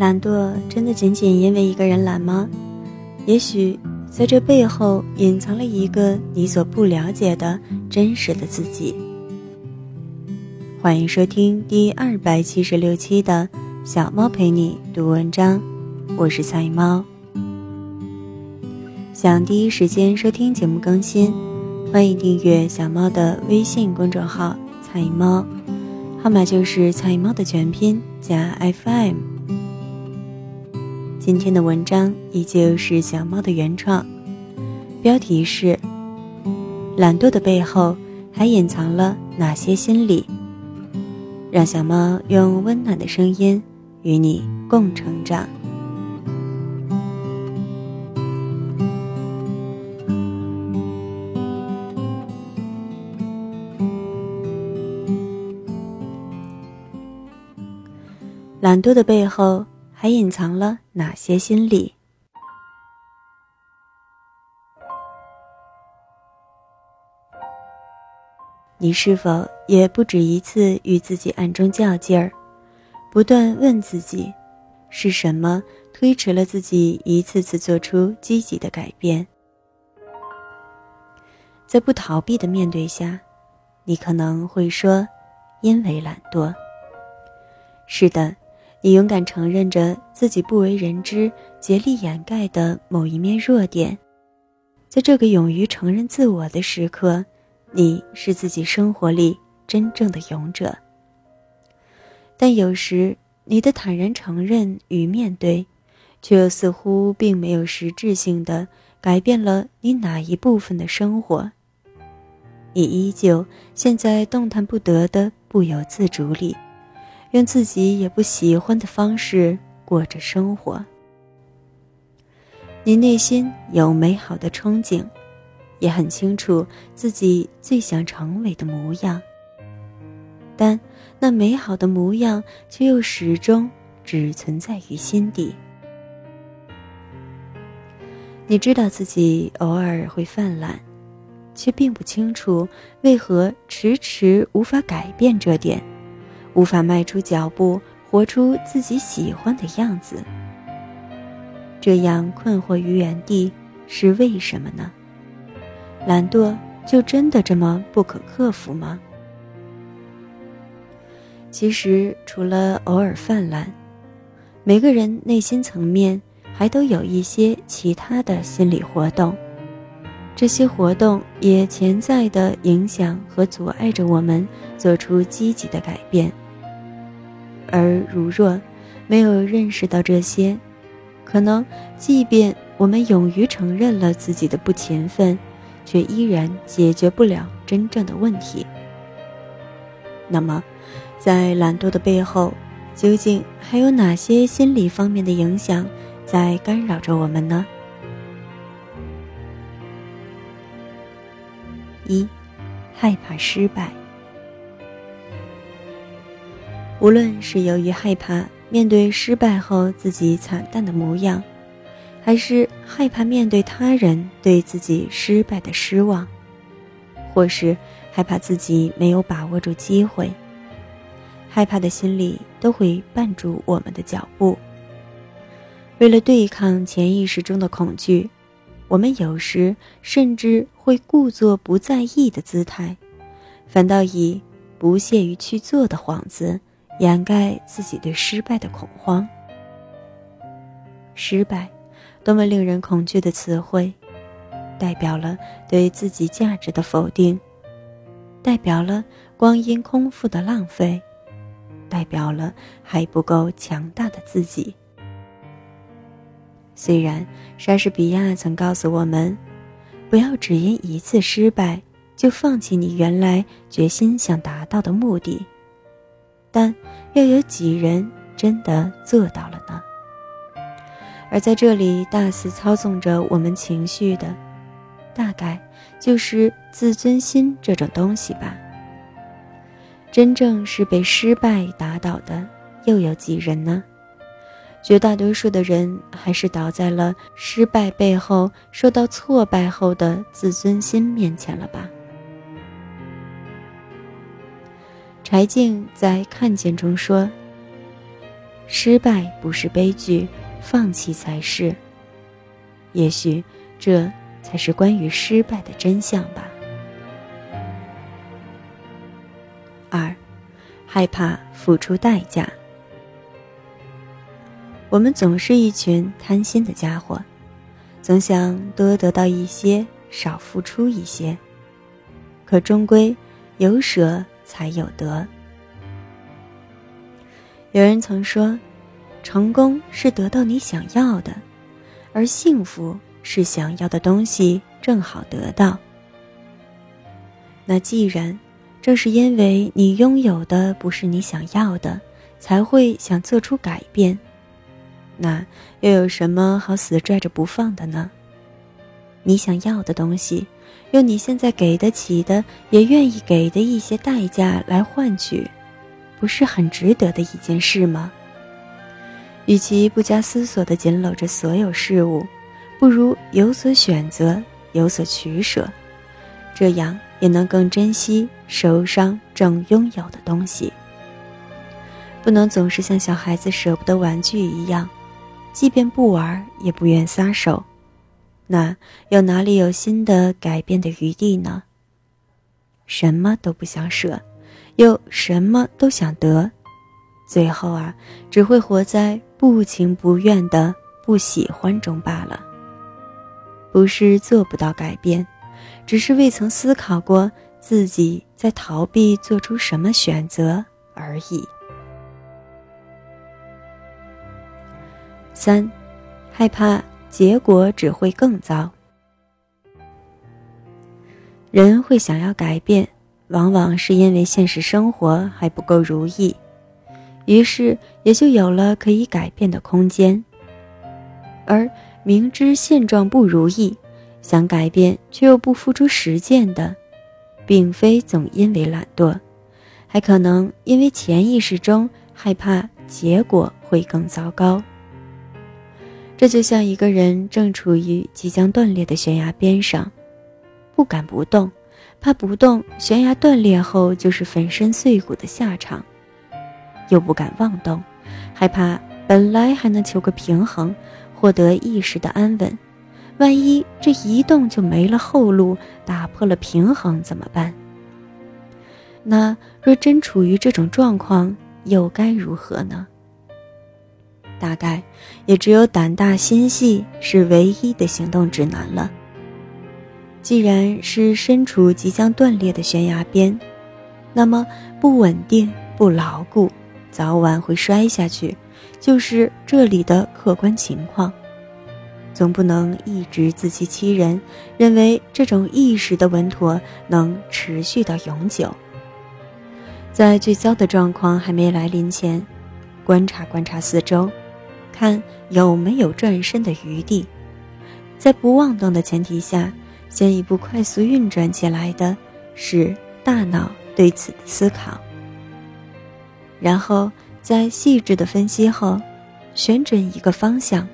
懒惰真的仅仅因为一个人懒吗？也许在这背后隐藏了一个你所不了解的真实的自己。欢迎收听第二百七十六期的《小猫陪你读文章》，我是菜猫。想第一时间收听节目更新，欢迎订阅小猫的微信公众号“菜猫”，号码就是“菜猫”的全拼加 FM。今天的文章依旧是小猫的原创，标题是“懒惰的背后还隐藏了哪些心理”。让小猫用温暖的声音与你共成长。懒惰的背后还隐藏了哪些心理？你是否也不止一次与自己暗中较劲儿，不断问自己，是什么推迟了自己一次次做出积极的改变？在不逃避的面对下，你可能会说：“因为懒惰。”是的。你勇敢承认着自己不为人知、竭力掩盖的某一面弱点，在这个勇于承认自我的时刻，你是自己生活里真正的勇者。但有时，你的坦然承认与面对，却又似乎并没有实质性的改变了你哪一部分的生活。你依旧陷在动弹不得的不由自主里。用自己也不喜欢的方式过着生活。你内心有美好的憧憬，也很清楚自己最想成为的模样。但那美好的模样却又始终只存在于心底。你知道自己偶尔会犯懒，却并不清楚为何迟迟无法改变这点。无法迈出脚步，活出自己喜欢的样子。这样困惑于原地是为什么呢？懒惰就真的这么不可克服吗？其实，除了偶尔泛滥，每个人内心层面还都有一些其他的心理活动，这些活动也潜在的影响和阻碍着我们做出积极的改变。而如若没有认识到这些，可能即便我们勇于承认了自己的不勤奋，却依然解决不了真正的问题。那么，在懒惰的背后，究竟还有哪些心理方面的影响在干扰着我们呢？一，害怕失败。无论是由于害怕面对失败后自己惨淡的模样，还是害怕面对他人对自己失败的失望，或是害怕自己没有把握住机会，害怕的心理都会绊住我们的脚步。为了对抗潜意识中的恐惧，我们有时甚至会故作不在意的姿态，反倒以不屑于去做的幌子。掩盖自己对失败的恐慌。失败，多么令人恐惧的词汇，代表了对自己价值的否定，代表了光阴空腹的浪费，代表了还不够强大的自己。虽然莎士比亚曾告诉我们，不要只因一次失败就放弃你原来决心想达到的目的。但又有几人真的做到了呢？而在这里大肆操纵着我们情绪的，大概就是自尊心这种东西吧。真正是被失败打倒的，又有几人呢？绝大多数的人还是倒在了失败背后、受到挫败后的自尊心面前了吧。柴静在《看见》中说：“失败不是悲剧，放弃才是。也许，这才是关于失败的真相吧。二，害怕付出代价。我们总是一群贪心的家伙，总想多得到一些，少付出一些。可终归，有舍才有得。有人曾说，成功是得到你想要的，而幸福是想要的东西正好得到。那既然正是因为你拥有的不是你想要的，才会想做出改变。那又有什么好死拽着不放的呢？你想要的东西，用你现在给得起的，也愿意给的一些代价来换取，不是很值得的一件事吗？与其不加思索地紧搂着所有事物，不如有所选择，有所取舍，这样也能更珍惜手上正拥有的东西。不能总是像小孩子舍不得玩具一样。即便不玩，也不愿撒手，那又哪里有新的改变的余地呢？什么都不想舍，又什么都想得，最后啊，只会活在不情不愿的不喜欢中罢了。不是做不到改变，只是未曾思考过自己在逃避做出什么选择而已。三，害怕结果只会更糟。人会想要改变，往往是因为现实生活还不够如意，于是也就有了可以改变的空间。而明知现状不如意，想改变却又不付出实践的，并非总因为懒惰，还可能因为潜意识中害怕结果会更糟糕。这就像一个人正处于即将断裂的悬崖边上，不敢不动，怕不动悬崖断裂后就是粉身碎骨的下场；又不敢妄动，害怕本来还能求个平衡，获得一时的安稳，万一这一动就没了后路，打破了平衡怎么办？那若真处于这种状况，又该如何呢？大概也只有胆大心细是唯一的行动指南了。既然是身处即将断裂的悬崖边，那么不稳定、不牢固，早晚会摔下去，就是这里的客观情况。总不能一直自欺欺人，认为这种一时的稳妥能持续到永久。在最糟的状况还没来临前，观察观察四周。看有没有转身的余地，在不妄动的前提下，先一步快速运转起来的是大脑对此的思考，然后在细致的分析后，选准一个方向，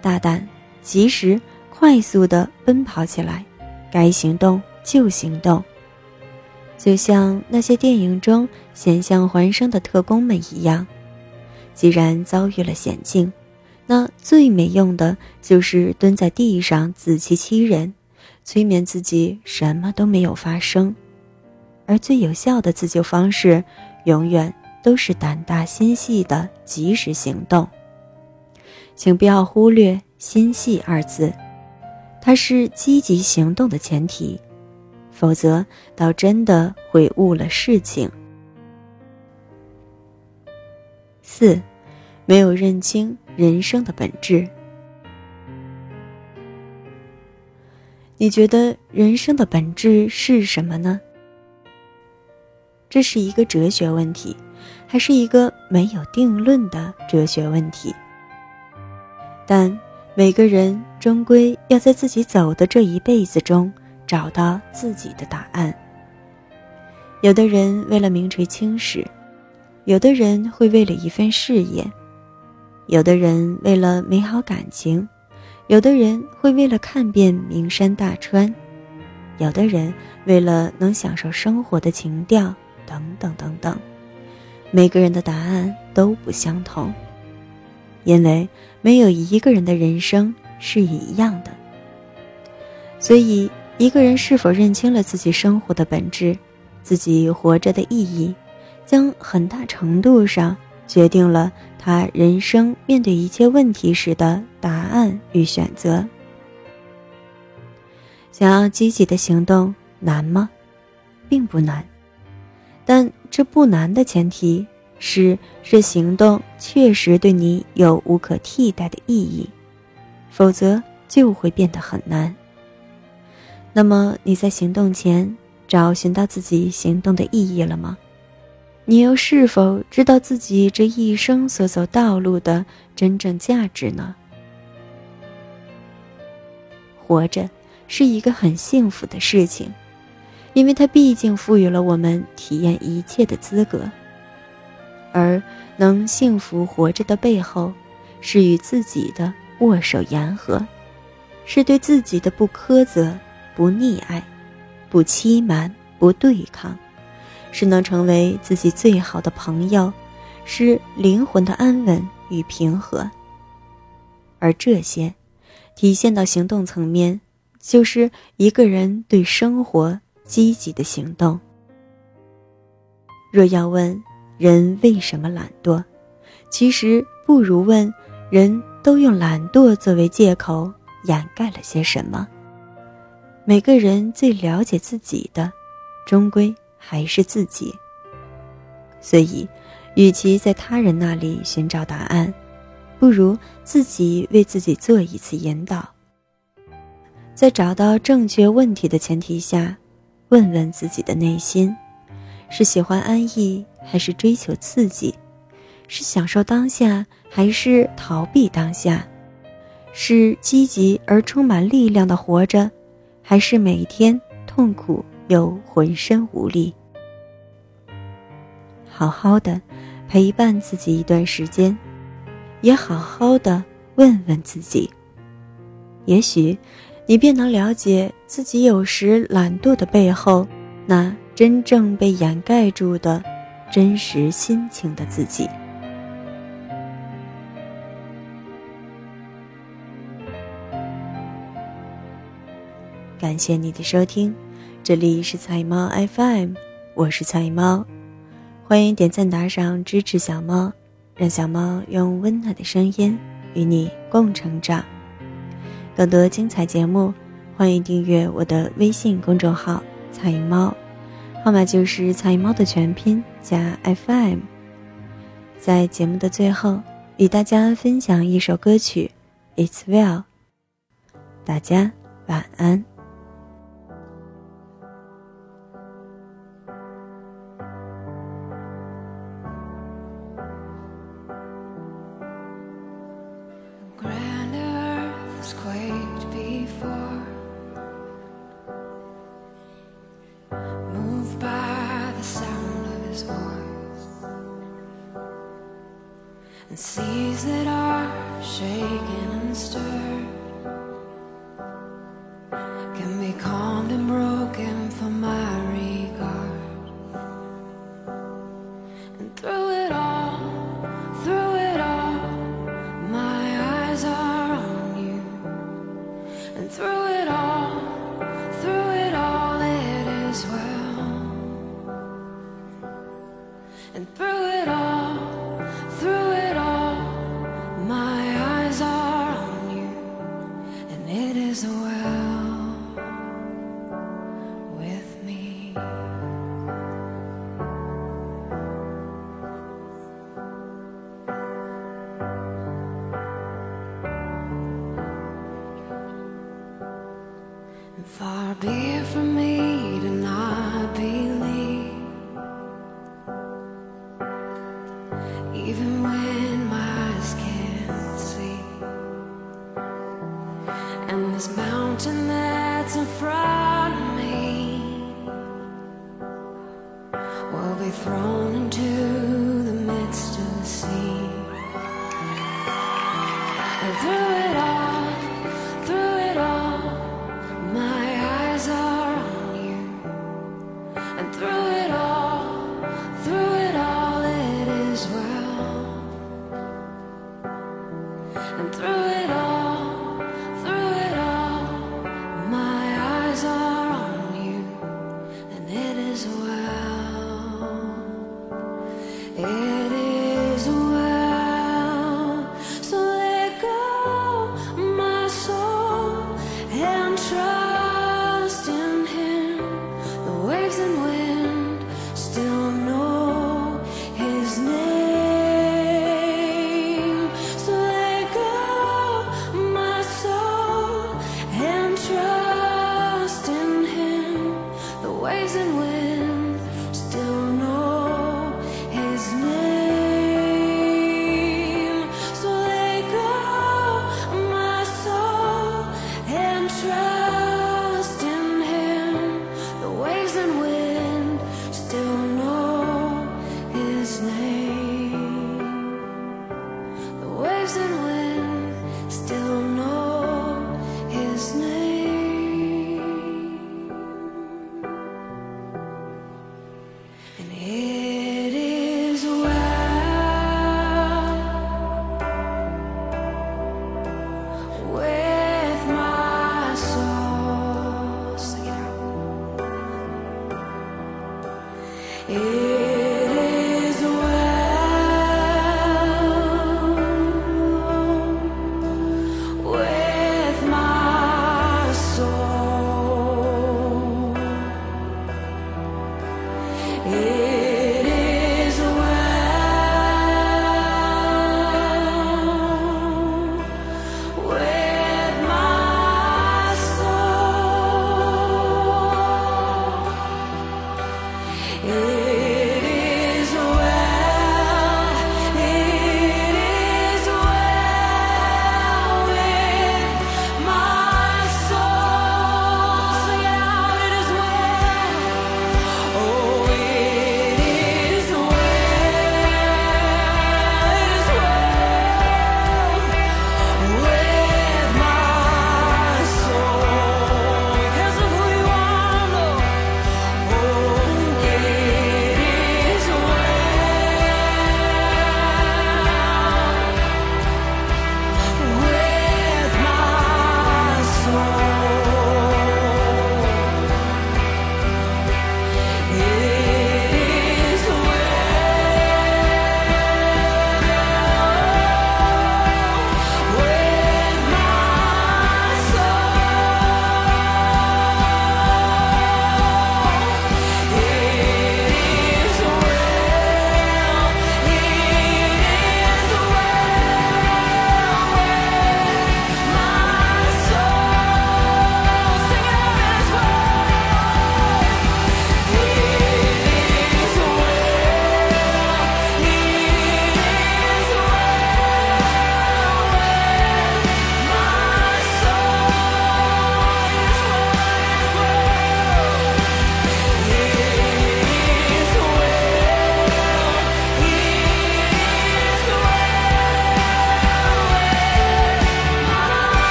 大胆、及时、快速的奔跑起来，该行动就行动，就像那些电影中险象环生的特工们一样。既然遭遇了险境，那最没用的就是蹲在地上自欺欺人，催眠自己什么都没有发生。而最有效的自救方式，永远都是胆大心细的及时行动。请不要忽略“心细”二字，它是积极行动的前提，否则倒真的会误了事情。四，没有认清人生的本质。你觉得人生的本质是什么呢？这是一个哲学问题，还是一个没有定论的哲学问题？但每个人终归要在自己走的这一辈子中找到自己的答案。有的人为了名垂青史。有的人会为了一份事业，有的人为了美好感情，有的人会为了看遍名山大川，有的人为了能享受生活的情调，等等等等。每个人的答案都不相同，因为没有一个人的人生是一样的。所以，一个人是否认清了自己生活的本质，自己活着的意义，将很大程度上决定了他人生面对一切问题时的答案与选择。想要积极的行动难吗？并不难，但这不难的前提是这行动确实对你有无可替代的意义，否则就会变得很难。那么你在行动前找寻到自己行动的意义了吗？你又是否知道自己这一生所走道路的真正价值呢？活着是一个很幸福的事情，因为它毕竟赋予了我们体验一切的资格。而能幸福活着的背后，是与自己的握手言和，是对自己的不苛责。不溺爱，不欺瞒，不对抗，是能成为自己最好的朋友，是灵魂的安稳与平和。而这些，体现到行动层面，就是一个人对生活积极的行动。若要问人为什么懒惰，其实不如问人都用懒惰作为借口掩盖了些什么。每个人最了解自己的，终归还是自己。所以，与其在他人那里寻找答案，不如自己为自己做一次引导。在找到正确问题的前提下，问问自己的内心：是喜欢安逸，还是追求刺激？是享受当下，还是逃避当下？是积极而充满力量的活着？还是每天痛苦又浑身无力，好好的陪伴自己一段时间，也好好的问问自己。也许，你便能了解自己有时懒惰的背后，那真正被掩盖住的真实心情的自己。感谢你的收听，这里是彩猫 FM，我是彩猫，欢迎点赞打赏支持小猫，让小猫用温暖的声音与你共成长。更多精彩节目，欢迎订阅我的微信公众号“彩猫”，号码就是彩猫的全拼加 FM。在节目的最后，与大家分享一首歌曲《It's Well》，大家晚安。Moved by the sound of his voice And seas that are shaken and stirred. Thrown into